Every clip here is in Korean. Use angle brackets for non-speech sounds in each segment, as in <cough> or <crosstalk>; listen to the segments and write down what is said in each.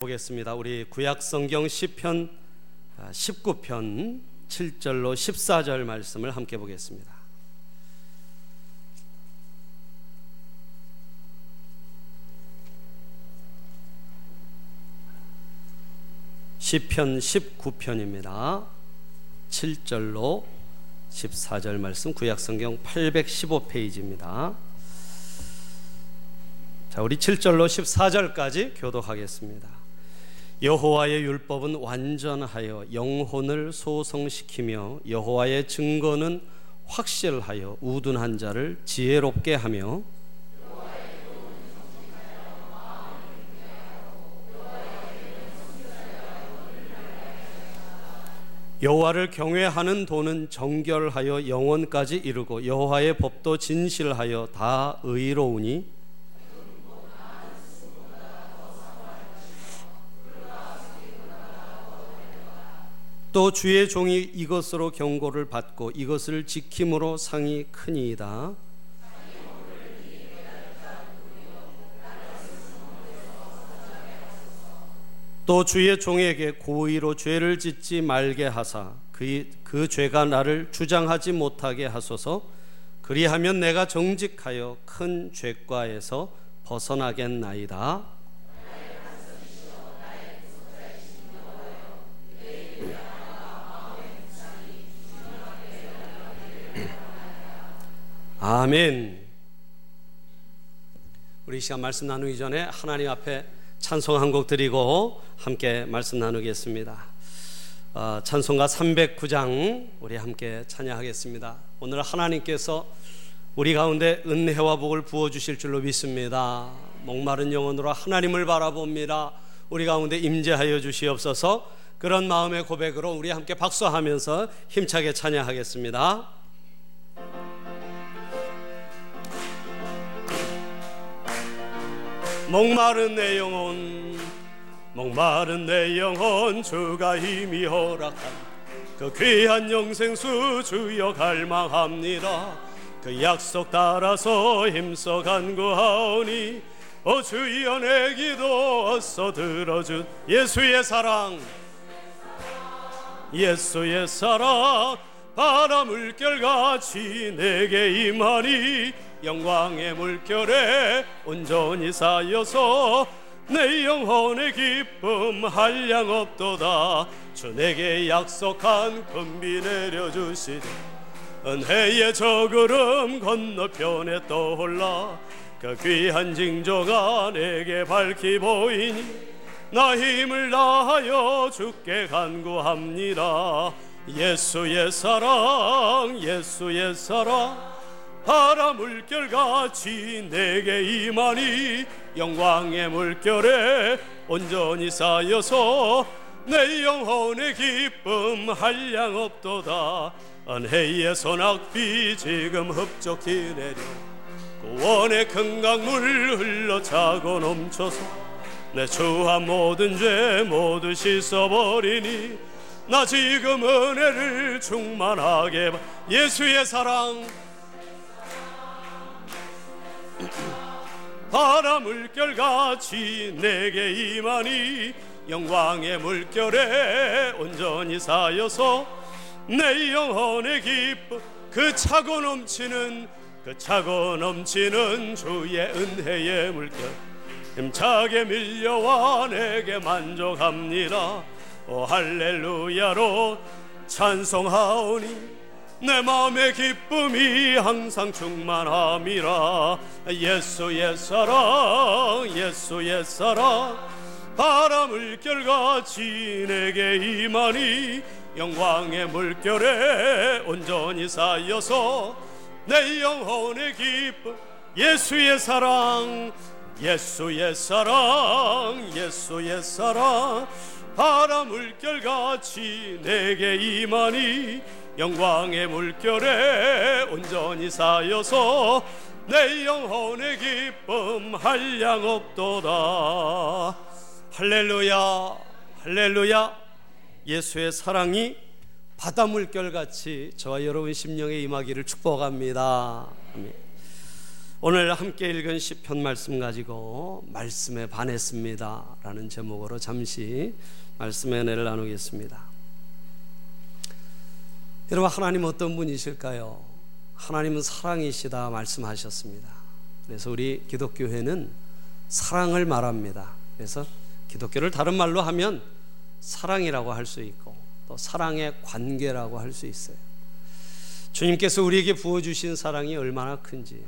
보겠습니다. 우리 구약 성경 시편 19편 7절로 14절 말씀을 함께 보겠습니다. 시편 19편입니다. 7절로 14절 말씀 구약 성경 815페이지입니다. 자, 우리 7절로 14절까지 교독하겠습니다. 여호와의 율법은 완전하여 영혼을 소성시키며 여호와의 증거는 확실하여 우둔한 자를 지혜롭게 하며 여호와를 경외하는 도는 정결하여 영원까지 이르고 여호와의 법도 진실하여 다 의로우니 또 주의 종이 이것으로 경고를 받고 이것을 지킴으로 상이 크니이다. 또 주의 종에게 고의로 죄를 짓지 말게 하사 그, 그 죄가 나를 주장하지 못하게 하소서 그리하면 내가 정직하여 큰 죄과에서 벗어나겠나이다. 아멘. 우리 시간 말씀 나누기 전에 하나님 앞에 찬송 한 곡 드리고 함께 말씀 나누겠습니다. 어, 찬송가 309장 우리 함께 찬양하겠습니다. 오늘 하나님께서 우리 가운데 은혜와 복을 부어 주실 줄로 믿습니다. 목마른 영혼으로 하나님을 바라봅니다. 우리 가운데 임재하여 주시옵소서. 그런 마음의 고백으로 우리 함께 박수하면서 힘차게 찬양하겠습니다. 목마른 내 영혼 목마른 내 영혼 주가 힘이 허락한 그 귀한 영생수 주여 갈망합니다. 그 약속 따라서 힘써 간구하오니 오 주여 내 기도 어서 들어준 예수의 사랑. 예수의 사랑 바람 물결같이 내게 임하니 영광의 물결에 온전히 쌓여서 내 영혼의 기쁨 한량 없도다. 주 내게 약속한 금비 내려주시니 은혜의 저구름 건너편에 떠올라 그 귀한 징조가 내게 밝히 보이니 나 힘을 다하여 주께 간구합니다. 예수의 사랑 예수의 사랑 바람 물결같이 내게 임하니 영광의 물결에 온전히 쌓여서 내 영혼의 기쁨 한량 없도다. 은혜의 소낙비 지금 흡족히 내려 구원의 큰 강물 흘러 차고 넘쳐서 내 추한 모든 죄 모두 씻어버리니 나 지금 은혜를 충만하게 예수의 사랑 바람 물결같이 내게 임하니 영광의 물결에 온전히 쌓여서 내 영혼의 기쁨 그 차고 넘치는 그 차고 넘치는 주의 은혜의 물결. 힘차게 밀려와 내게 만족합니다. 오 할렐루야로 찬송하오니 내 마음의 기쁨이 항상 충만함이라. 예수의 사랑 예수의 사랑 바람 물결같이 내게 임하니 영광의 물결에 온전히 쌓여서 내 영혼의 기쁨 예수의 사랑 예수의 사랑 예수의 사랑. 바람 물결같이 내게 임하니 영광의 물결에 온전히 쌓여서 내 영혼의 기쁨 한량 없도다 할렐루야 할렐루야 예수의 사랑이 바다 물결같이 저와 여러분 심령에 임하기를 축복합니다. 오늘 함께 읽은 시편 말씀 가지고 말씀에 반했습니다라는 제목으로 잠시 말씀의 은혜를 나누겠습니다. 여러분 하나님 어떤 분이실까요? 하나님은 사랑이시다 말씀하셨습니다. 그래서 우리 기독교회는 사랑을 말합니다. 그래서 기독교를 다른 말로 하면 사랑이라고 할 수 있고 또 사랑의 관계라고 할 수 있어요. 주님께서 우리에게 부어 주신 사랑이 얼마나 큰지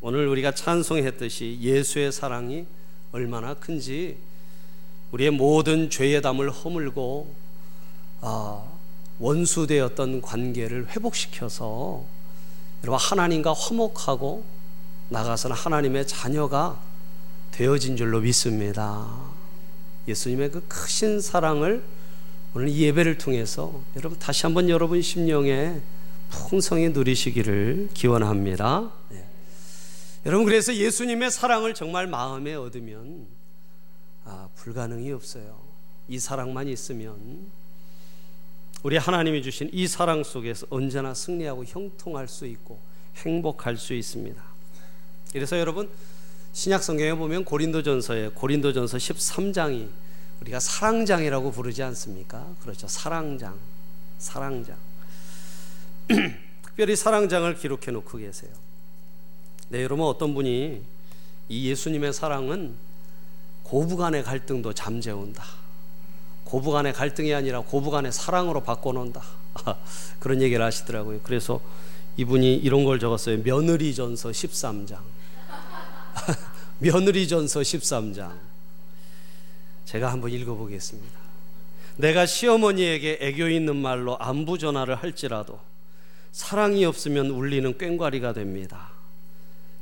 오늘 우리가 찬송했듯이 예수의 사랑이 얼마나 큰지 우리의 모든 죄의 담을 허물고 아, 원수되었던 관계를 회복시켜서 여러분 하나님과 화목하고 나가서는 하나님의 자녀가 되어진 줄로 믿습니다. 예수님의 그 크신 사랑을 오늘 이 예배를 통해서 여러분 다시 한번 여러분 심령에 풍성히 누리시기를 기원합니다. 네. 여러분 그래서 예수님의 사랑을 정말 마음에 얻으면 아, 불가능이 없어요. 이 사랑만 있으면 우리 하나님이 주신 이 사랑 속에서 언제나 승리하고 형통할 수 있고 행복할 수 있습니다. 그래서 여러분 신약 성경에 보면 고린도전서에 고린도전서 13장이 우리가 사랑장이라고 부르지 않습니까? 그렇죠. 사랑장. 사랑장. <clears throat> 특별히 사랑장을 기록해 놓고 계세요. 네, 여러분 어떤 분이 이 예수님의 사랑은 고부간의 갈등도 잠재운다. 고부 간의 갈등이 아니라 고부 간의 사랑으로 바꿔놓는다. <laughs> 그런 얘기를 하시더라고요. 그래서 이분이 이런 걸 적었어요. 며느리 전서 13장. <laughs> 며느리 전서 13장. 제가 한번 읽어보겠습니다. 내가 시어머니에게 애교 있는 말로 안부 전화를 할지라도 사랑이 없으면 울리는 꽹과리가 됩니다.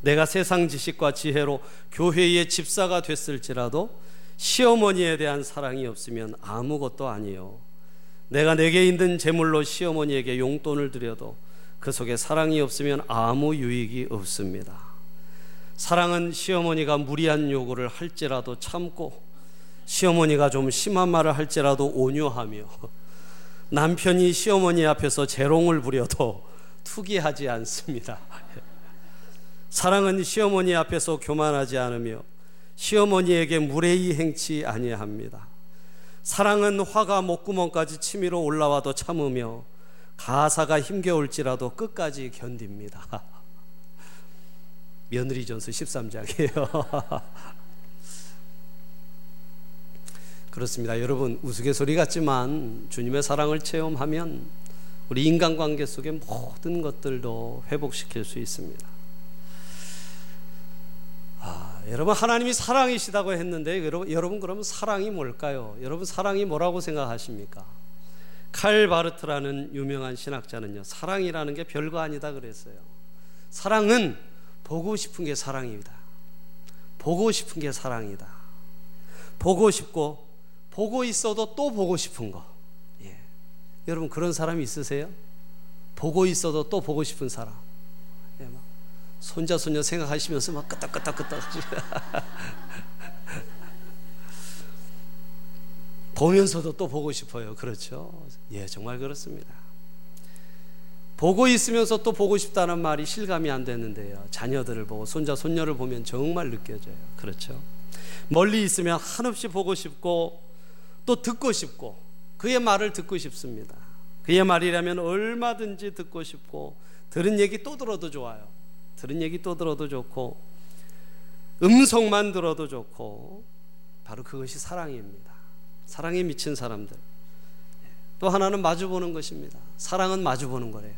내가 세상 지식과 지혜로 교회의 집사가 됐을지라도 시어머니에 대한 사랑이 없으면 아무것도 아니요. 내가 내게 있는 재물로 시어머니에게 용돈을 드려도 그 속에 사랑이 없으면 아무 유익이 없습니다. 사랑은 시어머니가 무리한 요구를 할지라도 참고 시어머니가 좀 심한 말을 할지라도 온유하며 남편이 시어머니 앞에서 재롱을 부려도 투기하지 않습니다. 사랑은 시어머니 앞에서 교만하지 않으며 시어머니에게 무례히 행치 아니합니다. 사랑은 화가 목구멍까지 치밀어 올라와도 참으며 가사가 힘겨울지라도 끝까지 견딥니다. <laughs> 며느리전서 13장이에요. <laughs> 그렇습니다. 여러분 우스갯소리 같지만 주님의 사랑을 체험하면 우리 인간관계 속의 모든 것들도 회복시킬 수 있습니다. 아, 여러분 하나님이 사랑이시다고 했는데 여러분, 여러분 그러면 사랑이 뭘까요? 여러분 사랑이 뭐라고 생각하십니까? 칼 바르트라는 유명한 신학자는요 사랑이라는 게 별거 아니다 그랬어요. 사랑은 보고 싶은 게 사랑입니다. 보고 싶은 게 사랑이다. 보고 싶고 보고 있어도 또 보고 싶은 거. 예. 여러분 그런 사람이 있으세요? 보고 있어도 또 보고 싶은 사람. 손자 손녀 생각하시면서 막 끄덕끄덕끄덕 <laughs> 보면서도 또 보고 싶어요. 그렇죠? 예, 정말 그렇습니다. 보고 있으면서 또 보고 싶다는 말이 실감이 안 되는데요. 자녀들을 보고 손자 손녀를 보면 정말 느껴져요. 그렇죠? 멀리 있으면 한없이 보고 싶고 또 듣고 싶고 그의 말을 듣고 싶습니다. 그의 말이라면 얼마든지 듣고 싶고 들은 얘기 또 들어도 좋아요. 들은 얘기 또 들어도 좋고 음성만 들어도 좋고 바로 그것이 사랑입니다. 사랑에 미친 사람들. 또 하나는 마주보는 것입니다. 사랑은 마주보는 거래요.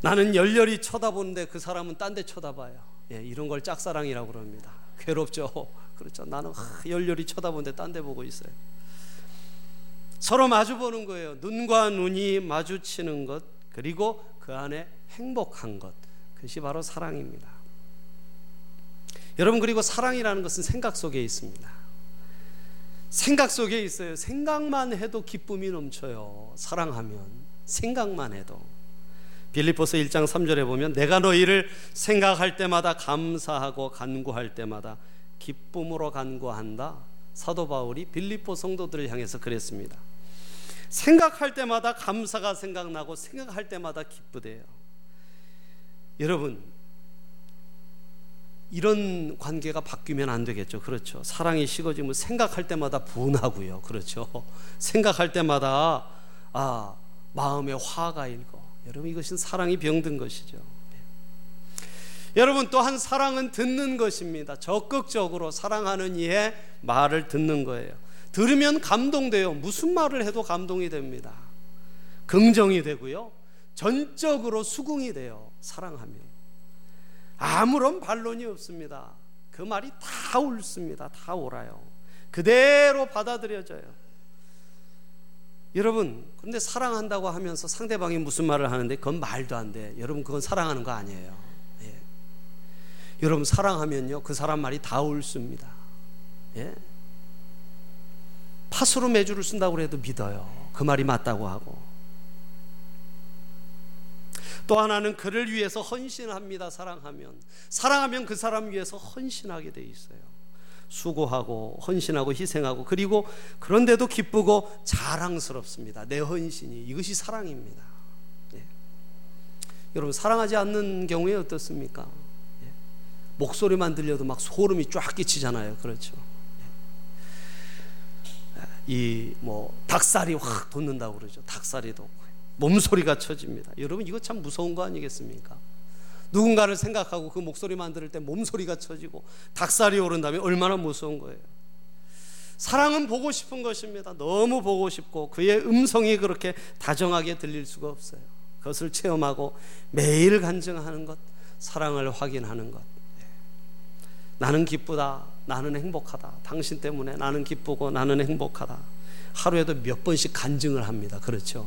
나는 열렬히 쳐다보는데 그 사람은 딴 데 쳐다봐요. 예, 이런 걸 짝사랑이라고 그럽니다. 괴롭죠. <laughs> 그렇죠. 나는 열렬히 쳐다보는데 딴 데 보고 있어요. 서로 마주 보는 거예요. 눈과 눈이 마주치는 것, 그리고 그 안에 행복한 것. 그것이 바로 사랑입니다. 여러분, 그리고 사랑이라는 것은 생각 속에 있습니다. 생각 속에 있어요. 생각만 해도 기쁨이 넘쳐요. 사랑하면. 생각만 해도. 빌립보서 1장 3절에 보면 내가 너희를 생각할 때마다 감사하고 간구할 때마다 기쁨으로 간구한다. 사도 바울이 빌립보 성도들을 향해서 그랬습니다. 생각할 때마다 감사가 생각나고 생각할 때마다 기쁘대요. 여러분, 이런 관계가 바뀌면 안 되겠죠. 그렇죠. 사랑이 식어지면 생각할 때마다 분하고요. 그렇죠. <laughs> 생각할 때마다 아, 마음에 화가 일고. 여러분 이것은 사랑이 병든 것이죠. 예. 여러분 또한 사랑은 듣는 것입니다. 적극적으로 사랑하는 이의 말을 듣는 거예요. 들으면 감동돼요. 무슨 말을 해도 감동이 됩니다. 긍정이 되고요. 전적으로 수긍이 돼요. 사랑하면. 아무런 반론이 없습니다. 그 말이 다 옳습니다. 다 옳아요. 그대로 받아들여져요. 여러분, 그런데 사랑한다고 하면서 상대방이 무슨 말을 하는데 그건 말도 안 돼. 여러분, 그건 사랑하는 거 아니에요. 예. 여러분, 사랑하면요, 그 사람 말이 다 옳습니다. 예. 팥으로 매주를 쓴다고 해도 믿어요. 그 말이 맞다고 하고. 또 하나는 그를 위해서 헌신합니다. 사랑하면 사랑하면 그 사람 위해서 헌신하게 돼 있어요. 수고하고 헌신하고 희생하고 그리고 그런데도 기쁘고 자랑스럽습니다. 내 헌신이 이것이 사랑입니다. 예. 여러분 사랑하지 않는 경우에 어떻습니까? 예. 목소리만 들려도 막 소름이 쫙 끼치잖아요. 그렇죠. 예. 이뭐 닭살이 확 돋는다고 그러죠. 닭살이 돋고 몸소리가 쳐집니다. 여러분 이거 참 무서운 거 아니겠습니까? 누군가를 생각하고 그 목소리만 들을 때 몸소리가 쳐지고 닭살이 오른다면 얼마나 무서운 거예요. 사랑은 보고 싶은 것입니다. 너무 보고 싶고 그의 음성이 그렇게 다정하게 들릴 수가 없어요. 그것을 체험하고 매일 간증하는 것, 사랑을 확인하는 것. 예. 나는 기쁘다. 나는 행복하다. 당신 때문에 나는 기쁘고 나는 행복하다. 하루에도 몇 번씩 간증을 합니다. 그렇죠.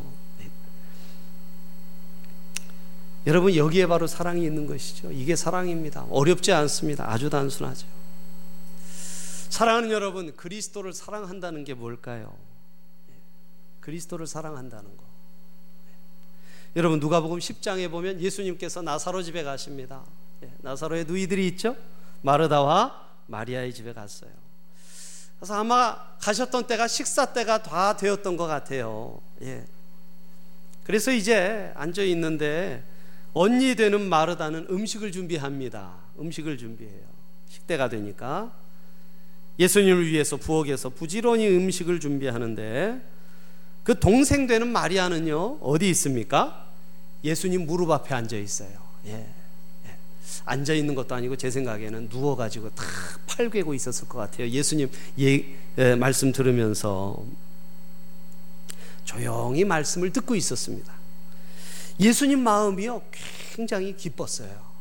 여러분 여기에 바로 사랑이 있는 것이죠. 이게 사랑입니다. 어렵지 않습니다. 아주 단순하죠. 사랑하는 여러분, 그리스도를 사랑한다는 게 뭘까요? 예. 그리스도를 사랑한다는 거. 예. 여러분 누가복음 10장에 보면 예수님께서 나사로 집에 가십니다. 예. 나사로의 누이들이 있죠? 마르다와 마리아의 집에 갔어요. 그래서 아마 가셨던 때가 식사 때가 다 되었던 것 같아요. 예. 그래서 이제 앉아 있는데 언니 되는 마르다는 음식을 준비합니다. 음식을 준비해요. 식대가 되니까 예수님을 위해서 부엌에서 부지런히 음식을 준비하는데 그 동생 되는 마리아는요 어디 있습니까? 예수님 무릎 앞에 앉아 있어요. 예. 예. 앉아 있는 것도 아니고 제 생각에는 누워 가지고 탁 팔 괴고 있었을 것 같아요. 예수님 예, 예, 말씀 들으면서 조용히 말씀을 듣고 있었습니다. 예수님 마음이요 굉장히 기뻤어요.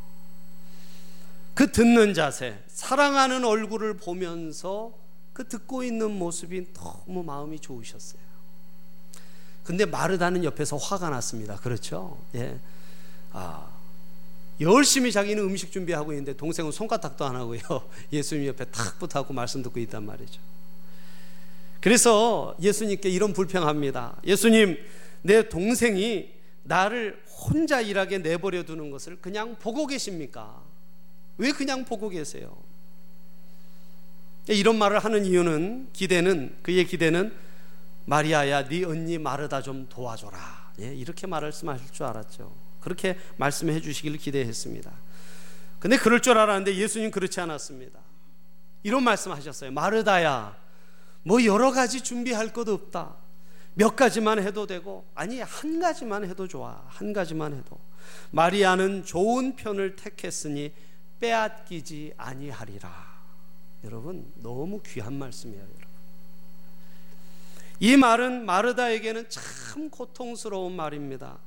그 듣는 자세, 사랑하는 얼굴을 보면서 그 듣고 있는 모습이 너무 마음이 좋으셨어요. 근데 마르다는 옆에서 화가 났습니다. 그렇죠? 예. 아, 열심히 자기는 음식 준비하고 있는데 동생은 손가락도 안 하고요. <laughs> 예수님 옆에 탁 붙하고 말씀 듣고 있단 말이죠. 그래서 예수님께 이런 불평합니다. 예수님, 내 동생이 나를 혼자 일하게 내버려 두는 것을 그냥 보고 계십니까? 왜 그냥 보고 계세요? 이런 말을 하는 이유는 기대는 그의 기대는 마리아야 네 언니 마르다 좀 도와줘라. 예, 이렇게 말씀하실 줄 알았죠. 그렇게 말씀해 주시기를 기대했습니다. 근데 그럴 줄 알았는데 예수님 그렇지 않았습니다. 이런 말씀하셨어요. 마르다야, 뭐 여러 가지 준비할 것 없다. 몇 가지만 해도 되고 아니 한 가지만 해도 좋아. 한 가지만 해도. 마리아는 좋은 편을 택했으니 빼앗기지 아니하리라. 여러분 너무 귀한 말씀이에요 여러분. 이 말은 마르다에게는 참 고통스러운 말입니다.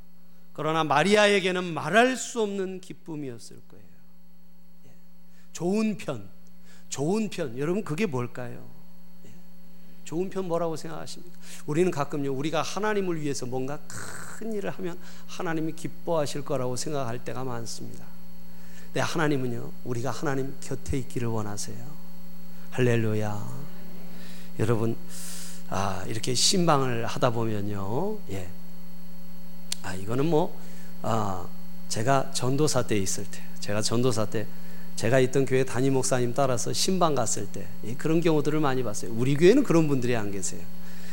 그러나 마리아에게는 말할 수 없는 기쁨이었을 거예요. 예. 좋은 편 좋은 편. 여러분 그게 뭘까요 좋은 편 뭐라고 생각하십니까? 우리는 가끔요, 우리가 하나님을 위해서 뭔가 큰 일을 하면 하나님이 기뻐하실 거라고 생각할 때가 많습니다. 근데 하나님은요, 우리가 하나님 곁에 있기를 원하세요. 할렐루야. 여러분, 아, 이렇게 신방을 하다 보면요, 예. 아, 이거는 뭐, 아, 제가 전도사 때 있을 때, 제가 전도사 때 제가 있던 교회 담임 목사님 따라서 신방 갔을 때 그런 경우들을 많이 봤어요. 우리 교회는 그런 분들이 안 계세요.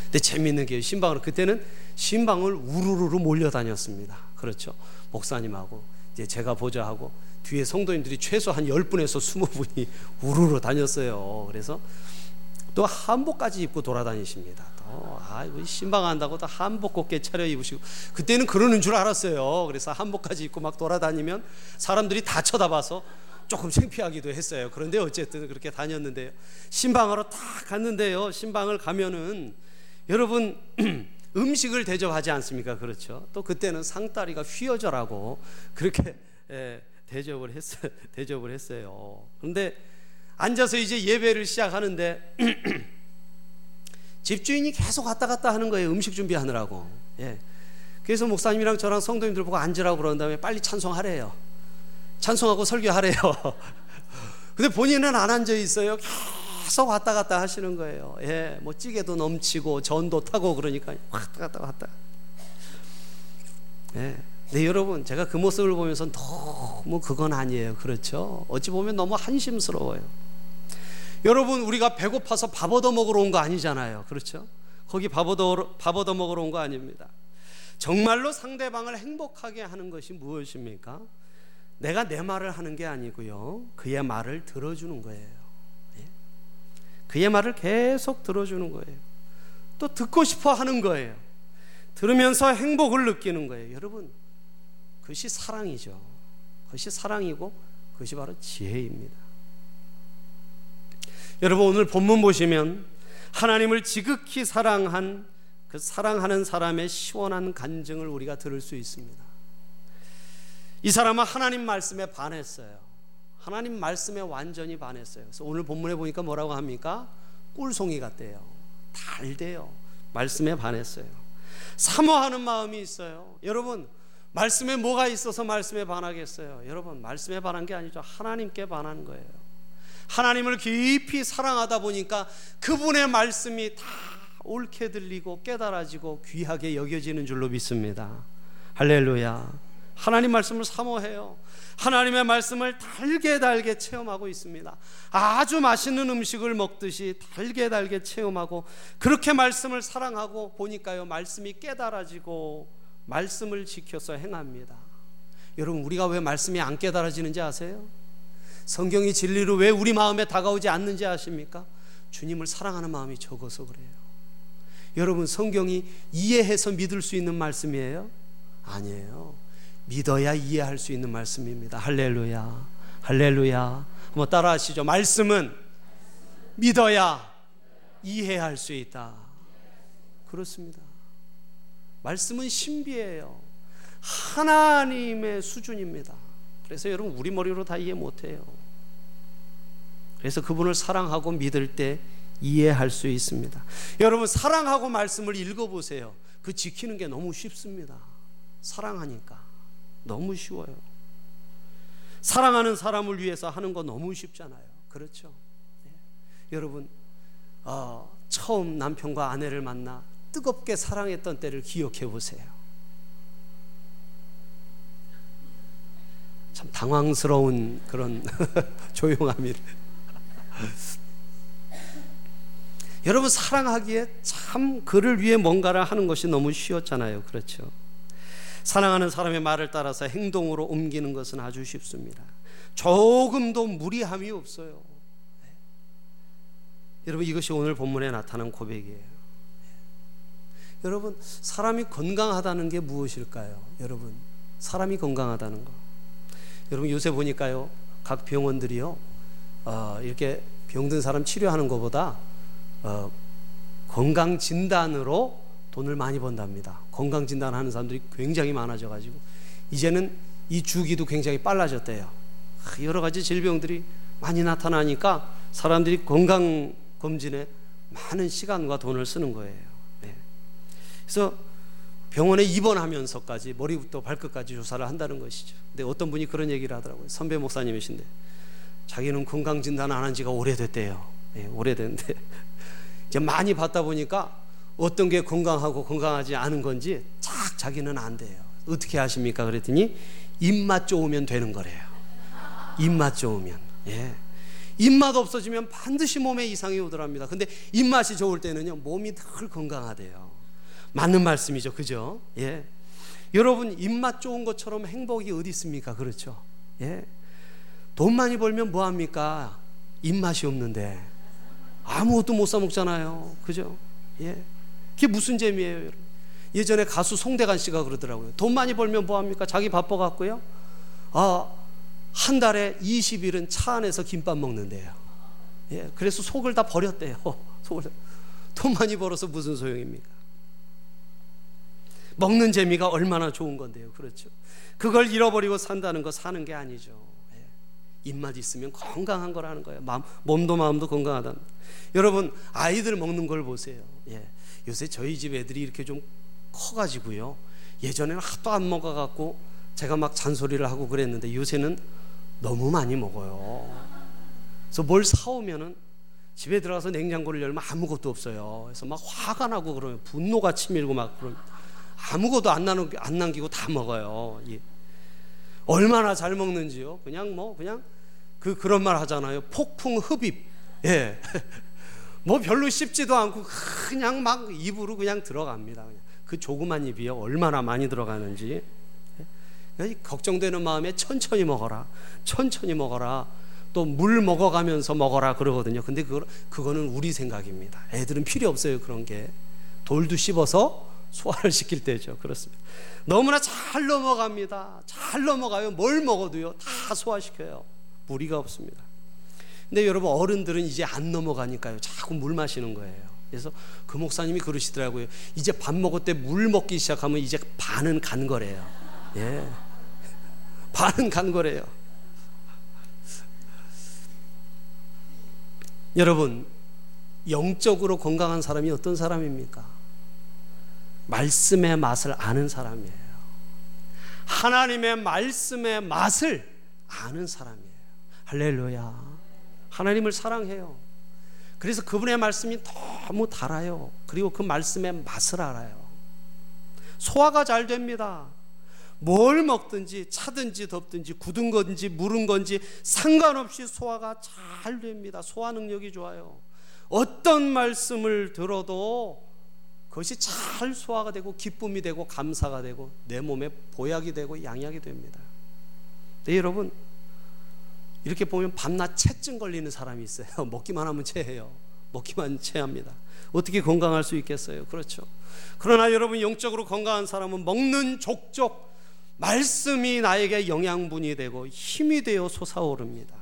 근데 재밌는 게 신방을 그때는 신방을 우르르르 몰려다녔습니다. 그렇죠. 목사님하고 이제 제가 보좌하고 뒤에 성도님들이 최소 한 10분에서 20분이 <laughs> 우르르 다녔어요. 그래서 또 한복까지 입고 돌아다니십니다. 또 아, 신방 한다고 또 한복 곱게 차려 입으시고 그때는 그러는 줄 알았어요. 그래서 한복까지 입고 막 돌아다니면 사람들이 다 쳐다봐서 조금 창피하기도 했어요. 그런데 어쨌든 그렇게 다녔는데요. 신방으로 딱 갔는데요. 신방을 가면은 여러분 <clears throat> 음식을 대접하지 않습니까? 그렇죠. 또 그때는 상다리가 휘어져라고 그렇게 예, 대접을 했어요. <laughs> 대접을 했어요. 그런데 앉아서 이제 예배를 시작하는데 <clears throat> 집주인이 계속 왔다 갔다 하는 거예요. 음식 준비하느라고. 예. 그래서 목사님이랑 저랑 성도님들 보고 앉으라고 그런 다음에 빨리 찬송하래요. 찬송하고 설교하래요. <laughs> 근데 본인은 안 앉아 있어요. 계속 왔다 갔다 하시는 거예요. 예, 뭐 찌개도 넘치고 전도 타고 그러니까 왔다 갔다 왔다. 예. 네, 여러분, 제가 그 모습을 보면서 너무 그건 아니에요. 그렇죠? 어찌 보면 너무 한심스러워요. 여러분, 우리가 배고파서 밥 얻어 먹으러 온 거 아니잖아요. 그렇죠? 거기 밥 얻어, 밥 얻어 먹으러 온 거 아닙니다. 정말로 상대방을 행복하게 하는 것이 무엇입니까? 내가 내 말을 하는 게 아니고요. 그의 말을 들어주는 거예요. 예? 그의 말을 계속 들어주는 거예요. 또 듣고 싶어 하는 거예요. 들으면서 행복을 느끼는 거예요. 여러분, 그것이 사랑이죠. 그것이 사랑이고 그것이 바로 지혜입니다. 여러분 오늘 본문 보시면 하나님을 지극히 사랑한 그 사랑하는 사람의 시원한 간증을 우리가 들을 수 있습니다. 이 사람은 하나님 말씀에 반했어요. 하나님 말씀에 완전히 반했어요. 그래서 오늘 본문에 보니까 뭐라고 합니까? 꿀송이 같대요. 달대요. 말씀에 반했어요. 사모하는 마음이 있어요. 여러분, 말씀에 뭐가 있어서 말씀에 반하겠어요? 여러분, 말씀에 반한 게 아니죠. 하나님께 반한 거예요. 하나님을 깊이 사랑하다 보니까 그분의 말씀이 다 옳게 들리고 깨달아지고 귀하게 여겨지는 줄로 믿습니다. 할렐루야. 하나님 말씀을 사모해요. 하나님의 말씀을 달게 달게 체험하고 있습니다. 아주 맛있는 음식을 먹듯이 달게 달게 체험하고 그렇게 말씀을 사랑하고 보니까요 말씀이 깨달아지고 말씀을 지켜서 행합니다. 여러분 우리가 왜 말씀이 안 깨달아지는지 아세요? 성경이 진리로 왜 우리 마음에 다가오지 않는지 아십니까? 주님을 사랑하는 마음이 적어서 그래요. 여러분 성경이 이해해서 믿을 수 있는 말씀이에요? 아니에요. 믿어야 이해할 수 있는 말씀입니다. 할렐루야. 할렐루야. 한번 따라 하시죠. 말씀은 믿어야 이해할 수 있다. 그렇습니다. 말씀은 신비해요. 하나님의 수준입니다. 그래서 여러분 우리 머리로 다 이해 못 해요. 그래서 그분을 사랑하고 믿을 때 이해할 수 있습니다. 여러분 사랑하고 말씀을 읽어 보세요. 그 지키는 게 너무 쉽습니다. 사랑하니까. 너무 쉬워요. 사랑하는 사람을 위해서 하는 거 너무 쉽잖아요. 그렇죠? 네. 여러분, 어, 처음 남편과 아내를 만나 뜨겁게 사랑했던 때를 기억해 보세요. 참 당황스러운 그런 <laughs> 조용함이. 여러분 사랑하기에 참 그를 위해 뭔가를 하는 것이 너무 쉬웠잖아요. 그렇죠? 사랑하는 사람의 말을 따라서 행동으로 옮기는 것은 아주 쉽습니다. 조금도 무리함이 없어요. 네. 여러분 이것이 오늘 본문에 나타난 고백이에요. 네. 여러분 사람이 건강하다는 게 무엇일까요? 여러분 사람이 건강하다는 거. 여러분 요새 보니까요 각 병원들이요 어, 이렇게 병든 사람 치료하는 것보다 어, 건강 진단으로 돈을 많이 번답니다. 건강 진단하는 사람들이 굉장히 많아져 가지고 이제는 이 주기도 굉장히 빨라졌대요. 아, 여러 가지 질병들이 많이 나타나니까 사람들이 건강 검진에 많은 시간과 돈을 쓰는 거예요. 네. 그래서 병원에 입원하면서까지 머리부터 발끝까지 조사를 한다는 것이죠. 근데 어떤 분이 그런 얘기를 하더라고요. 선배 목사님이신데 자기는 건강 진단 안 한 지가 오래됐대요. 네, 오래됐는데 <laughs> 이제 많이 받다 보니까 어떤 게 건강하고 건강하지 않은 건지 쫙 자기는 안 돼요. 어떻게 하십니까? 그랬더니 입맛 좋으면 되는 거래요. 입맛 좋으면. 예. 입맛 없어지면 반드시 몸에 이상이 오더랍니다. 근데 입맛이 좋을 때는요, 몸이 늘 건강하대요. 맞는 말씀이죠. 그죠? 예. 여러분, 입맛 좋은 것처럼 행복이 어디 있습니까? 그렇죠? 예. 돈 많이 벌면 뭐 합니까? 입맛이 없는데 아무것도 못 사 먹잖아요. 그죠? 예. 그게 무슨 재미예요, 여러분? 예전에 가수 송대관 씨가 그러더라고요. 돈 많이 벌면 뭐 합니까? 자기 바빠 갖고요. 아, 한 달에 20일은 차 안에서 김밥 먹는데요. 예. 그래서 속을 다 버렸대요. <laughs> 속을 돈 많이 벌어서 무슨 소용입니까? 먹는 재미가 얼마나 좋은 건데요. 그렇죠. 그걸 잃어버리고 산다는 거 사는 게 아니죠. 예. 입맛 있으면 건강한 거라는 거예요. 마음, 몸도 마음도 건강하다. 여러분 아이들 먹는 걸 보세요. 예. 요새 저희 집 애들이 이렇게 좀 커가지고요. 예전에는 하도 안 먹어갖고 제가 막 잔소리를 하고 그랬는데 요새는 너무 많이 먹어요. 그래서 뭘 사오면은 집에 들어가서 냉장고를 열면 아무것도 없어요. 그래서 막 화가 나고 그러면 분노가 치밀고 막 그러면 아무것도 안, 나누, 안 남기고 다 먹어요. 예. 얼마나 잘 먹는지요. 그냥 뭐 그냥 그 그런 말 하잖아요. 폭풍 흡입. 예. <laughs> 뭐 별로 씹지도 않고 그냥 막 입으로 그냥 들어갑니다. 그 조그만 입이요. 얼마나 많이 들어가는지. 예. 걱정되는 마음에 천천히 먹어라. 천천히 먹어라. 또 물 먹어가면서 먹어라 그러거든요. 근데 그거, 그거는 우리 생각입니다. 애들은 필요 없어요. 그런 게. 돌도 씹어서 소화를 시킬 때죠. 그렇습니다. 너무나 잘 넘어갑니다. 잘 넘어가요. 뭘 먹어도요. 다 소화시켜요. 무리가 없습니다. 근데 여러분 어른들은 이제 안 넘어가니까요. 자꾸 물 마시는 거예요. 그래서 그 목사님이 그러시더라고요. 이제 밥 먹을 때 물 먹기 시작하면 이제 반은 간 거래요. 예. <laughs> 반은 간 거래요. 여러분, 영적으로 건강한 사람이 어떤 사람입니까? 말씀의 맛을 아는 사람이에요. 하나님의 말씀의 맛을 아는 사람이에요. 할렐루야. 하나님을 사랑해요. 그래서 그분의 말씀이 너무 달아요. 그리고 그 말씀의 맛을 알아요. 소화가 잘 됩니다. 뭘 먹든지 차든지 덥든지 굳은 건지 무른 건지 상관없이 소화가 잘 됩니다. 소화 능력이 좋아요. 어떤 말씀을 들어도 그것이 잘 소화가 되고 기쁨이 되고 감사가 되고 내 몸에 보약이 되고 양약이 됩니다. 네, 여러분 이렇게 보면 밤낮 체증 걸리는 사람이 있어요. <laughs> 먹기만 하면 체해요. 먹기만 체합니다. 어떻게 건강할 수 있겠어요? 그렇죠. 그러나 여러분 영적으로 건강한 사람은 먹는 족족 말씀이 나에게 영양분이 되고 힘이 되어 솟아오릅니다.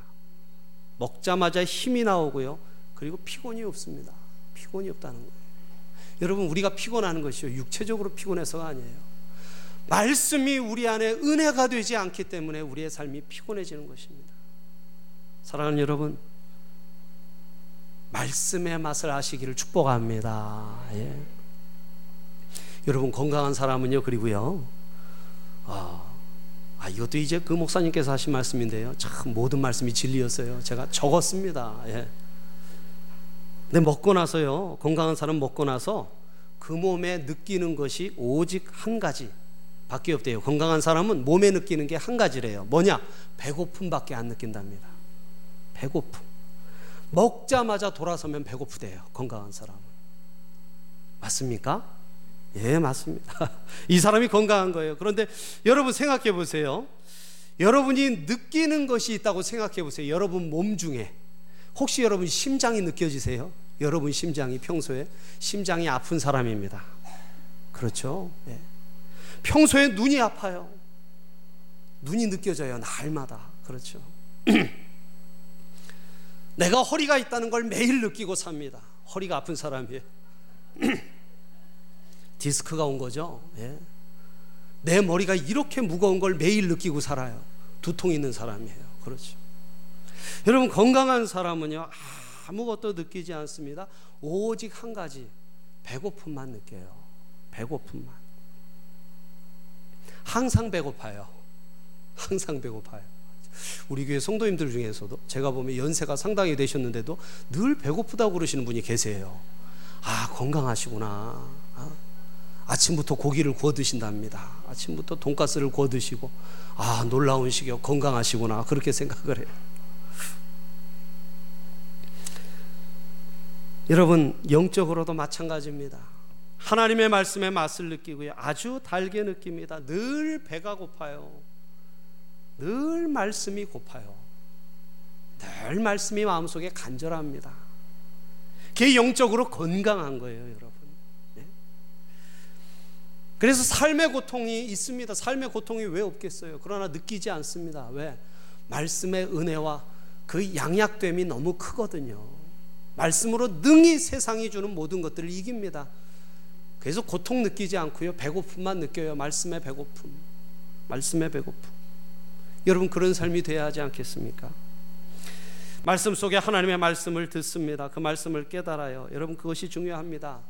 먹자마자 힘이 나오고요. 그리고 피곤이 없습니다. 피곤이 없다는 거예요. 여러분 우리가 피곤하는 것이요 육체적으로 피곤해서가 아니에요. 말씀이 우리 안에 은혜가 되지 않기 때문에 우리의 삶이 피곤해지는 것입니다. 사랑하는 여러분, 말씀의 맛을 아시기를 축복합니다. 예. 여러분 건강한 사람은요 그리고요. 아, 아, 이것도 이제 그 목사님께서 하신 말씀인데요. 참 모든 말씀이 진리였어요. 제가 적었습니다. 예. 근데 먹고 나서요, 건강한 사람 먹고 나서 그 몸에 느끼는 것이 오직 한 가지 밖에 없대요. 건강한 사람은 몸에 느끼는 게 한 가지래요. 뭐냐? 배고픔밖에 안 느낀답니다. 배고픔. 먹자마자 돌아서면 배고프대요. 건강한 사람은. 맞습니까? 예, 맞습니다. <laughs> 이 사람이 건강한 거예요. 그런데 여러분 생각해 보세요. 여러분이 느끼는 것이 있다고 생각해 보세요. 여러분 몸 중에 혹시 여러분 심장이 느껴지세요? 여러분 심장이 평소에 심장이 아픈 사람입니다. 그렇죠? 네. 평소에 눈이 아파요. 눈이 느껴져요. 날마다. 그렇죠. <clears throat> 내가 허리가 있다는 걸 매일 느끼고 삽니다. 허리가 아픈 사람이에요. <clears throat> 디스크가 온 거죠. 예. 내 머리가 이렇게 무거운 걸 매일 느끼고 살아요. 두통 있는 사람이에요. 그렇죠. 여러분 건강한 사람은요 아무것도 느끼지 않습니다. 오직 한 가지 배고픔만 느껴요. 배고픔만. 항상 배고파요. 항상 배고파요. 우리 교회 성도님들 중에서도 제가 보면 연세가 상당히 되셨는데도 늘 배고프다고 그러시는 분이 계세요. 아, 건강하시구나. 아, 아침부터 고기를 구워 드신답니다. 아침부터 돈가스를 구워 드시고, 아, 놀라운 식이요. 건강하시구나. 그렇게 생각을 해요. 여러분 영적으로도 마찬가지입니다. 하나님의 말씀의 맛을 느끼고요. 아주 달게 느낍니다. 늘 배가 고파요. 늘 말씀이 고파요. 늘 말씀이 마음속에 간절합니다. 그게 영적으로 건강한 거예요, 여러분. 네? 그래서 삶의 고통이 있습니다. 삶의 고통이 왜 없겠어요? 그러나 느끼지 않습니다. 왜? 말씀의 은혜와 그 양약됨이 너무 크거든요. 말씀으로 능히 세상이 주는 모든 것들을 이깁니다. 그래서 고통 느끼지 않고요. 배고픔만 느껴요. 말씀의 배고픔. 말씀의 배고픔. 여러분 그런 삶이 되어야 하지 않겠습니까? 말씀 속에 하나님의 말씀을 듣습니다. 그 말씀을 깨달아요. 여러분 그것이 중요합니다.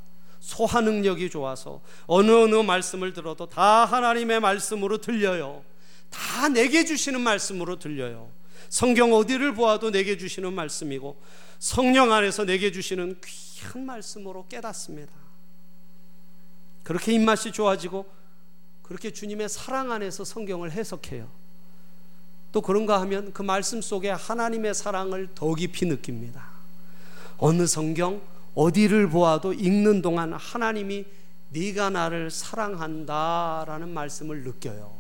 소화 능력이 좋아서 어느 어느 말씀을 들어도 다 하나님의 말씀으로 들려요. 다 내게 주시는 말씀으로 들려요. 성경 어디를 보아도 내게 주시는 말씀이고 성령 안에서 내게 주시는 귀한 말씀으로 깨닫습니다. 그렇게 입맛이 좋아지고 그렇게 주님의 사랑 안에서 성경을 해석해요. 또 그런가 하면 그 말씀 속에 하나님의 사랑을 더 깊이 느낍니다. 어느 성경 어디를 보아도 읽는 동안 하나님이 네가 나를 사랑한다라는 말씀을 느껴요.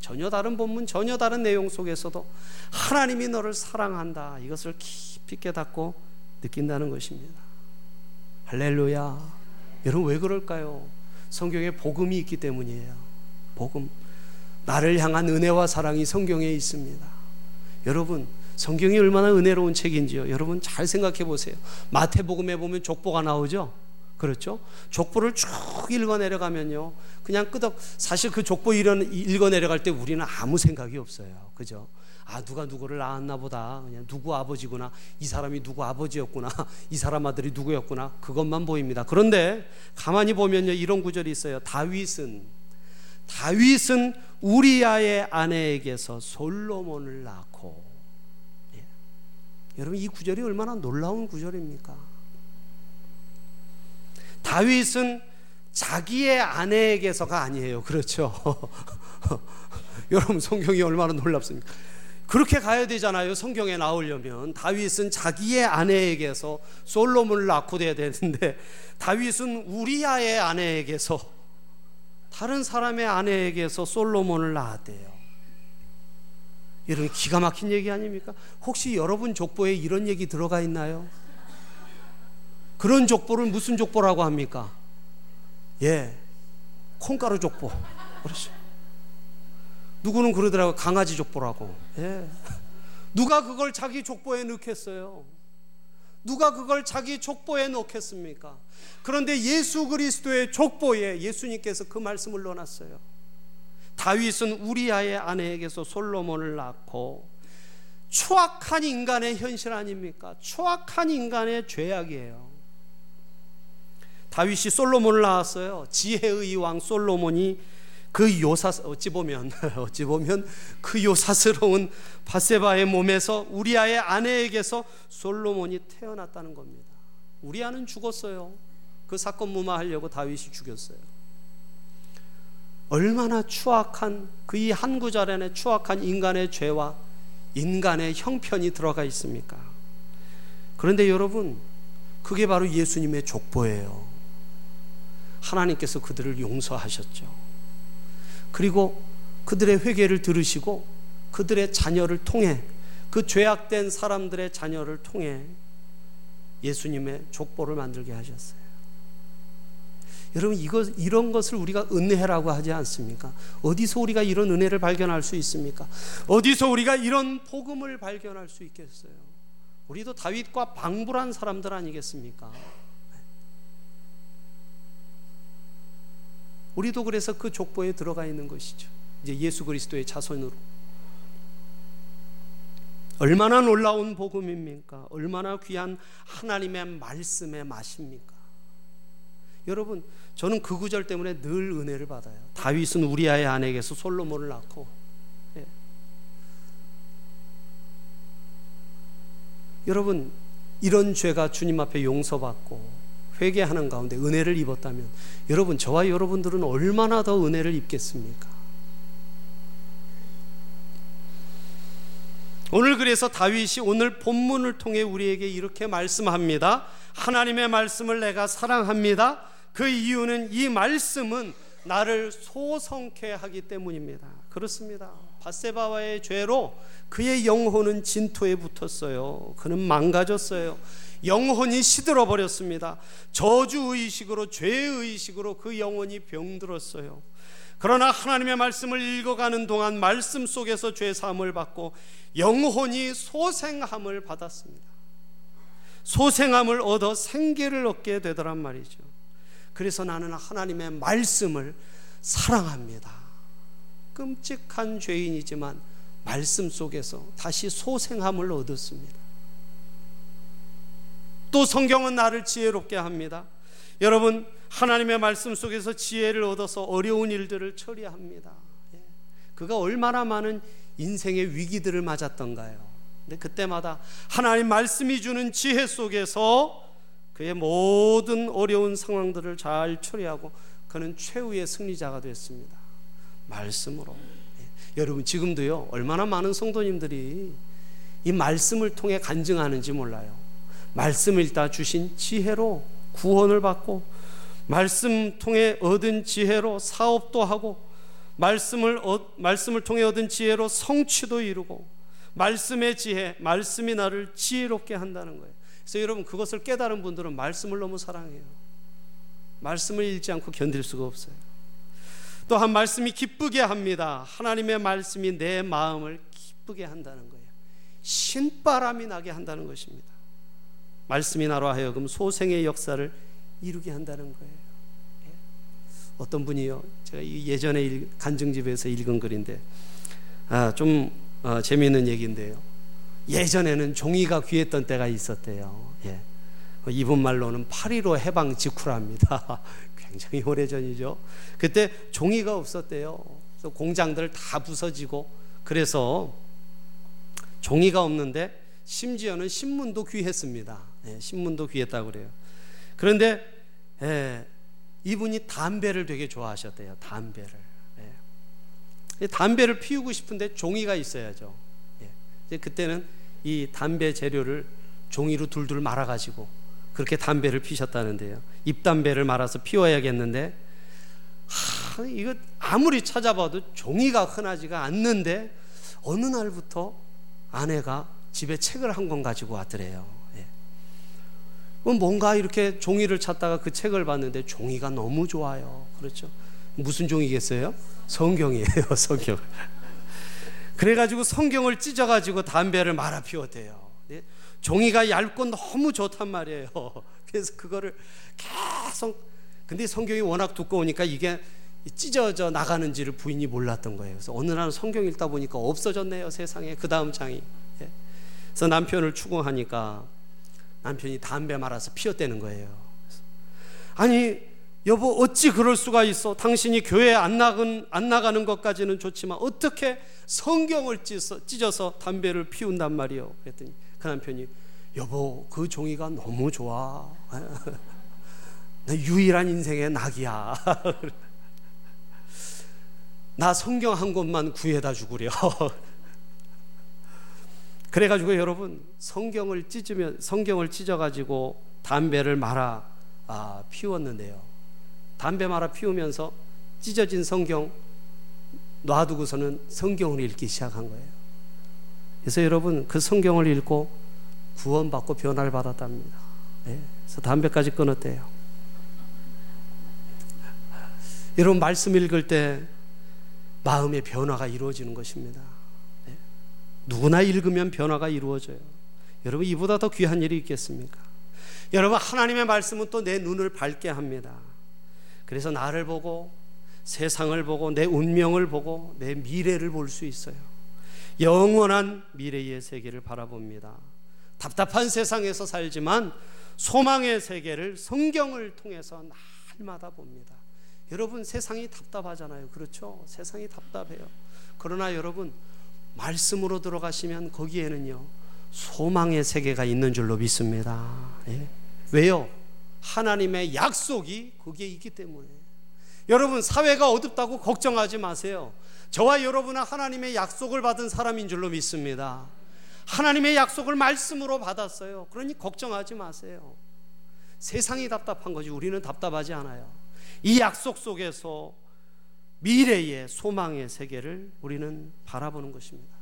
전혀 다른 본문, 전혀 다른 내용 속에서도 하나님이 너를 사랑한다. 이것을 깊이 깨닫고 느낀다는 것입니다. 할렐루야. 여러분 왜 그럴까요? 성경에 복음이 있기 때문이에요. 복음. 나를 향한 은혜와 사랑이 성경에 있습니다. 여러분, 성경이 얼마나 은혜로운 책인지요. 여러분 잘 생각해 보세요. 마태복음에 보면 족보가 나오죠? 그렇죠? 족보를 쭉 읽어 내려가면요. 그냥 끄덕 사실 그 족보 읽어 내려갈 때 우리는 아무 생각이 없어요. 그죠? 아 누가 누구를 낳았나 보다. 그냥 누구 아버지구나. 이 사람이 누구 아버지였구나. <laughs> 이 사람 아들이 누구였구나. 그것만 보입니다. 그런데 가만히 보면요. 이런 구절이 있어요. 다윗은 다윗은 우리아의 아내에게서 솔로몬을 낳고 예. 여러분 이 구절이 얼마나 놀라운 구절입니까? 다윗은 자기의 아내에게서가 아니에요. 그렇죠. <laughs> 여러분 성경이 얼마나 놀랍습니까? 그렇게 가야 되잖아요. 성경에 나오려면 다윗은 자기의 아내에게서 솔로몬을 낳고 돼야 되는데 다윗은 우리아의 아내에게서 다른 사람의 아내에게서 솔로몬을 낳았대요. 이런 기가 막힌 얘기 아닙니까? 혹시 여러분 족보에 이런 얘기 들어가 있나요? 그런 족보를 무슨 족보라고 합니까? 예. 콩가루 족보. 그렇죠. 누구는 그러더라고 강아지 족보라고. 예. 누가 그걸 자기 족보에 넣겠어요? 누가 그걸 자기 족보에 넣겠습니까? 그런데 예수 그리스도의 족보에 예수님께서 그 말씀을 넣어놨어요. 다윗은 우리아의 아내에게서 솔로몬을 낳고 추악한 인간의 현실 아닙니까? 추악한 인간의 죄악이에요. 다윗이 솔로몬을 낳았어요. 지혜의 왕 솔로몬이 그 요사 어찌 보면 <laughs> 어찌 보면 그 요사스러운 바세바의 몸에서 우리아의 아내에게서 솔로몬이 태어났다는 겁니다. 우리아는 죽었어요. 그 사건 무마하려고 다윗이 죽였어요. 얼마나 추악한 그 이 한 구절 안에 추악한 인간의 죄와 인간의 형편이 들어가 있습니까? 그런데 여러분, 그게 바로 예수님의 족보예요. 하나님께서 그들을 용서하셨죠. 그리고 그들의 회개를 들으시고 그들의 자녀를 통해 그 죄악된 사람들의 자녀를 통해 예수님의 족보를 만들게 하셨어요. 여러분 이거 이런 것을 우리가 은혜라고 하지 않습니까? 어디서 우리가 이런 은혜를 발견할 수 있습니까? 어디서 우리가 이런 복음을 발견할 수 있겠어요? 우리도 다윗과 방불한 사람들 아니겠습니까? 우리도 그래서 그 족보에 들어가 있는 것이죠. 이제 예수 그리스도의 자손으로. 얼마나 놀라운 복음입니까? 얼마나 귀한 하나님의 말씀의 맛입니까? 여러분, 저는 그 구절 때문에 늘 은혜를 받아요. 다윗은 우리아의 아내에게서 솔로몬을 낳고, 예. 여러분, 이런 죄가 주님 앞에 용서받고, 회개하는 가운데 은혜를 입었다면 여러분 저와 여러분들은 얼마나 더 은혜를 입겠습니까? 오늘 그래서 다윗이 오늘 본문을 통해 우리에게 이렇게 말씀합니다. 하나님의 말씀을 내가 사랑합니다. 그 이유는 이 말씀은 나를 소성케 하기 때문입니다. 그렇습니다. 바세바와의 죄로 그의 영혼은 진토에 붙었어요. 그는 망가졌어요. 영혼이 시들어 버렸습니다. 저주 의식으로 죄 의식으로 그 영혼이 병들었어요. 그러나 하나님의 말씀을 읽어가는 동안 말씀 속에서 죄 사함을 받고 영혼이 소생함을 받았습니다. 소생함을 얻어 생계를 얻게 되더란 말이죠. 그래서 나는 하나님의 말씀을 사랑합니다. 끔찍한 죄인이지만 말씀 속에서 다시 소생함을 얻었습니다. 또 성경은 나를 지혜롭게 합니다. 여러분, 하나님의 말씀 속에서 지혜를 얻어서 어려운 일들을 처리합니다. 예. 그가 얼마나 많은 인생의 위기들을 맞았던가요. 근데 그때마다 하나님 말씀이 주는 지혜 속에서 그의 모든 어려운 상황들을 잘 처리하고 그는 최후의 승리자가 됐습니다. 말씀으로. 예. 여러분 지금도요 얼마나 많은 성도님들이 이 말씀을 통해 간증하는지 몰라요. 말씀을 읽다 주신 지혜로 구원을 받고 말씀 통해 얻은 지혜로 사업도 하고 말씀을 얻, 말씀을 통해 얻은 지혜로 성취도 이루고 말씀의 지혜, 말씀이 나를 지혜롭게 한다는 거예요. 그래서 여러분 그것을 깨달은 분들은 말씀을 너무 사랑해요. 말씀을 읽지 않고 견딜 수가 없어요. 또한 말씀이 기쁘게 합니다. 하나님의 말씀이 내 마음을 기쁘게 한다는 거예요. 신바람이 나게 한다는 것입니다. 말씀이 나로 하여금 소생의 역사를 이루게 한다는 거예요. 예. 어떤 분이요, 제가 예전에 간증집에서 읽은 글인데, 아, 좀 어, 재미있는 얘기인데요. 예전에는 종이가 귀했던 때가 있었대요. 예. 이분 말로는 8.15 해방 직후랍니다. <laughs> 굉장히 오래전이죠. 그때 종이가 없었대요. 공장들 다 부서지고 그래서 종이가 없는데 심지어는 신문도 귀했습니다. 예, 신문도 귀했다고 그래요. 그런데 예, 이분이 담배를 되게 좋아하셨대요. 담배를. 예. 담배를 피우고 싶은데 종이가 있어야죠. 예. 그때는 이 담배 재료를 종이로 둘둘 말아가지고 그렇게 담배를 피셨다는데요. 잎담배를 말아서 피워야겠는데 하, 이거 아무리 찾아봐도 종이가 흔하지가 않는데 어느 날부터 아내가 집에 책을 한 권 가지고 왔더래요. 예. 뭔가 이렇게 종이를 찾다가 그 책을 봤는데 종이가 너무 좋아요. 그렇죠? 무슨 종이겠어요? 성경이에요, <laughs> 성경. 그래가지고 성경을 찢어가지고 담배를 말아 피웠대요. 예? 종이가 얇고 너무 좋단 말이에요. <laughs> 그래서 그거를 계속 근데 성경이 워낙 두꺼우니까 이게 찢어져 나가는지를 부인이 몰랐던 거예요. 그래서 어느 날 성경 읽다 보니까 없어졌네요 세상에 그 다음 장이. 예. 그래서 남편을 추궁하니까 남편이 담배 말아서 피웠다는 거예요. 아니 여보 어찌 그럴 수가 있어? 당신이 교회 안 나간 안 나가는 것까지는 좋지만 어떻게 성경을 찢어서, 찢어서 담배를 피운단 말이요? 그랬더니 그 남편이 여보 그 종이가 너무 좋아. <laughs> 나 유일한 인생의 낙이야. <laughs> 나 성경 한 권만 구해다 주구려. <laughs> 그래가지고 여러분 성경을 찢으면 성경을 찢어가지고 담배를 말아 아, 피웠는데요. 담배 말아 피우면서 찢어진 성경 놔두고서는 성경을 읽기 시작한 거예요. 그래서 여러분 그 성경을 읽고 구원받고 변화를 받았답니다. 네. 그래서 담배까지 끊었대요. 여러분 말씀 읽을 때 마음의 변화가 이루어지는 것입니다. 네. 누구나 읽으면 변화가 이루어져요. 여러분 이보다 더 귀한 일이 있겠습니까? 여러분 하나님의 말씀은 또 내 눈을 밝게 합니다. 그래서 나를 보고 세상을 보고 내 운명을 보고 내 미래를 볼 수 있어요. 영원한 미래의 세계를 바라봅니다. 답답한 세상에서 살지만 소망의 세계를 성경을 통해서 날마다 봅니다. 여러분 세상이 답답하잖아요. 그렇죠? 세상이 답답해요. 그러나 여러분 말씀으로 들어가시면 거기에는요 소망의 세계가 있는 줄로 믿습니다. 예? 왜요? 하나님의 약속이 거기에 있기 때문에. 여러분 사회가 어둡다고 걱정하지 마세요. 저와 여러분은 하나님의 약속을 받은 사람인 줄로 믿습니다. 하나님의 약속을 말씀으로 받았어요. 그러니 걱정하지 마세요. 세상이 답답한 거지 우리는 답답하지 않아요. 이 약속 속에서 미래의 소망의 세계를 우리는 바라보는 것입니다.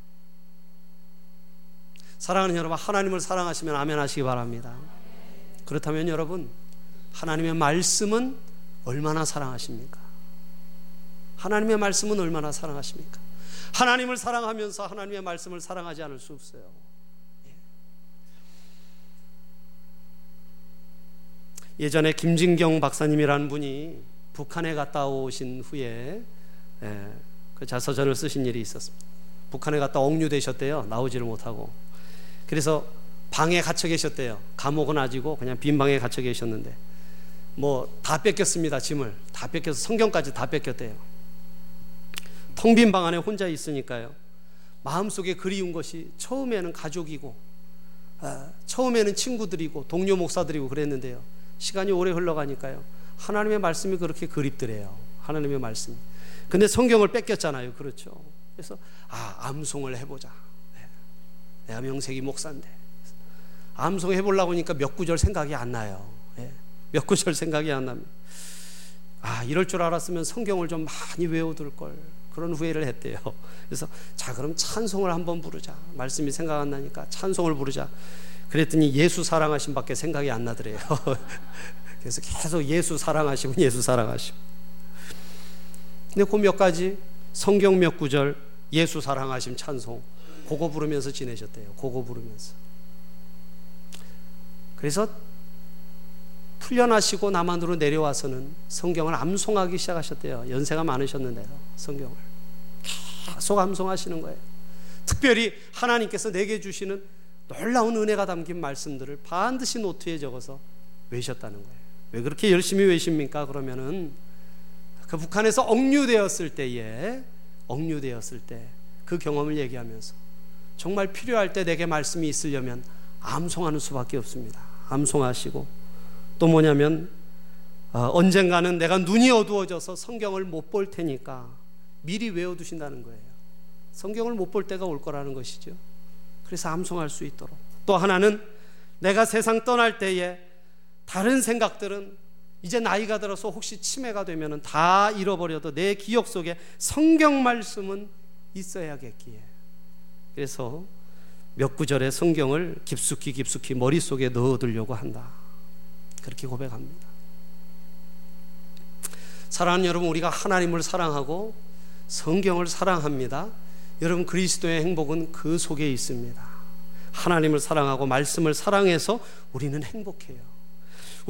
사랑하는 여러분, 하나님을 사랑하시면 아멘 하시기 바랍니다. 그렇다면 여러분, 하나님의 말씀은 얼마나 사랑하십니까? 하나님의 말씀은 얼마나 사랑하십니까? 하나님을 사랑하면서 하나님의 말씀을 사랑하지 않을 수 없어요. 예. 예전에 김진경 박사님이라는 분이 북한에 갔다 오신 후에 예, 그 자서전을 쓰신 일이 있었습니다. 북한에 갔다 옥류되셨대요. 나오지를 못하고. 그래서 방에 갇혀 계셨대요. 감옥은 아니고 그냥 빈 방에 갇혀 계셨는데 뭐 다 뺏겼습니다. 짐을 다 뺏겨서 성경까지 다 뺏겼대요. 텅 빈 방 안에 혼자 있으니까요. 마음속에 그리운 것이 처음에는 가족이고 아, 처음에는 친구들이고 동료 목사들이고 그랬는데요. 시간이 오래 흘러가니까요. 하나님의 말씀이 그렇게 그립더래요. 하나님의 말씀이. 근데 성경을 뺏겼잖아요. 그렇죠. 그래서 아 암송을 해보자. 네. 내가 명색이 목사인데 암송 해보려고 하니까 몇 구절 생각이 안 나요. 네. 몇 구절 생각이 안 납니다. 아 이럴 줄 알았으면 성경을 좀 많이 외워둘 걸 그런 후회를 했대요. 그래서 자 그럼 찬송을 한번 부르자. 말씀이 생각 안 나니까 찬송을 부르자. 그랬더니 예수 사랑하심밖에 생각이 안 나더래요. <laughs> 그래서 계속 예수 사랑하시고 <laughs> 예수 사랑하시고. 근데 그 몇 가지 성경 몇 구절 예수 사랑하심 찬송 그거 부르면서 지내셨대요. 그거 부르면서. 그래서 풀려나시고 남한으로 내려와서는 성경을 암송하기 시작하셨대요. 연세가 많으셨는데요. 성경을 계속 암송하시는 거예요. 특별히 하나님께서 내게 주시는 놀라운 은혜가 담긴 말씀들을 반드시 노트에 적어서 외셨다는 거예요. 왜 그렇게 열심히 외십니까? 그러면은 그 북한에서 억류되었을 때에 억류되었을 때 그 경험을 얘기하면서 정말 필요할 때 내게 말씀이 있으려면 암송하는 수밖에 없습니다. 암송하시고 또 뭐냐면 어, 언젠가는 내가 눈이 어두워져서 성경을 못 볼 테니까 미리 외워두신다는 거예요. 성경을 못 볼 때가 올 거라는 것이죠. 그래서 암송할 수 있도록. 또 하나는 내가 세상 떠날 때에 다른 생각들은 이제 나이가 들어서 혹시 치매가 되면 다 잃어버려도 내 기억 속에 성경 말씀은 있어야겠기에. 그래서 몇 구절의 성경을 깊숙이 깊숙이 머릿속에 넣어두려고 한다. 그렇게 고백합니다. 사랑하는 여러분, 우리가 하나님을 사랑하고 성경을 사랑합니다. 여러분, 그리스도의 행복은 그 속에 있습니다. 하나님을 사랑하고 말씀을 사랑해서 우리는 행복해요.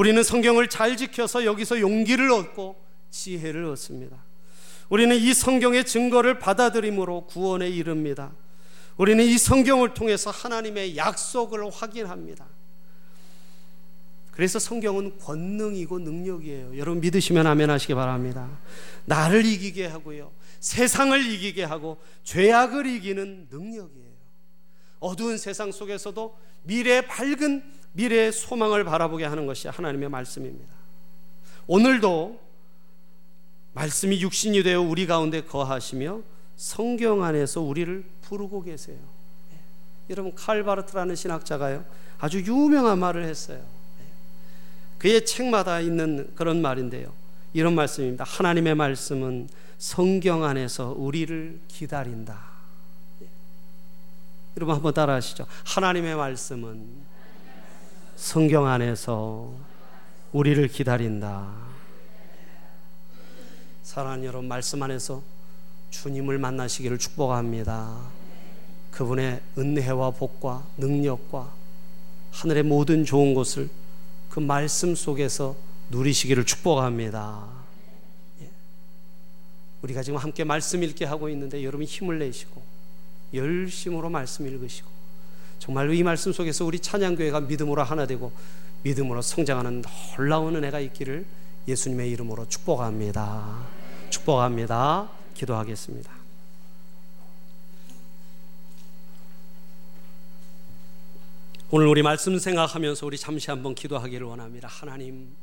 우리는 성경을 잘 지켜서 여기서 용기를 얻고 지혜를 얻습니다. 우리는 이 성경의 증거를 받아들임으로 구원에 이릅니다. 우리는 이 성경을 통해서 하나님의 약속을 확인합니다. 그래서 성경은 권능이고 능력이에요. 여러분 믿으시면 아멘 하시기 바랍니다. 나를 이기게 하고요. 세상을 이기게 하고 죄악을 이기는 능력이에요. 어두운 세상 속에서도 미래의 밝은 미래의 소망을 바라보게 하는 것이 하나님의 말씀입니다. 오늘도 말씀이 육신이 되어 우리 가운데 거하시며 성경 안에서 우리를 부르고 계세요. 예. 여러분 칼바르트라는 신학자가요 아주 유명한 말을 했어요. 예. 그의 책마다 있는 그런 말인데요. 이런 말씀입니다. 하나님의 말씀은 성경 안에서 우리를 기다린다. 예. 여러분 한번 따라하시죠. 하나님의 말씀은 성경 안에서 우리를 기다린다. 사랑하는 여러분 말씀 안에서 주님을 만나시기를 축복합니다. 그분의 은혜와 복과 능력과 하늘의 모든 좋은 것을 그 말씀 속에서 누리시기를 축복합니다. 예. 우리가 지금 함께 말씀 읽게 하고 있는데 여러분 힘을 내시고 열심으로 말씀 읽으시고 정말로 이 말씀 속에서 우리 찬양교회가 믿음으로 하나 되고 믿음으로 성장하는 놀라운 은혜가 있기를 예수님의 이름으로 축복합니다. 축복합니다. 기도하겠습니다. 오늘 우리 말씀 생각하면서 우리 잠시 한번 기도하기를 원합니다. 하나님,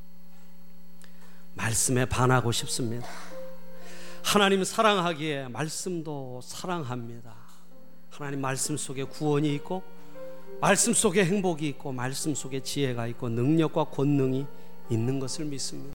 말씀에 반하고 싶습니다. 하나님 사랑하기에 말씀도 사랑합니다. 하나님 말씀 속에 구원이 있고, 말씀 속에 행복이 있고, 말씀 속에 지혜가 있고, 능력과 권능이 있는 것을 믿습니다.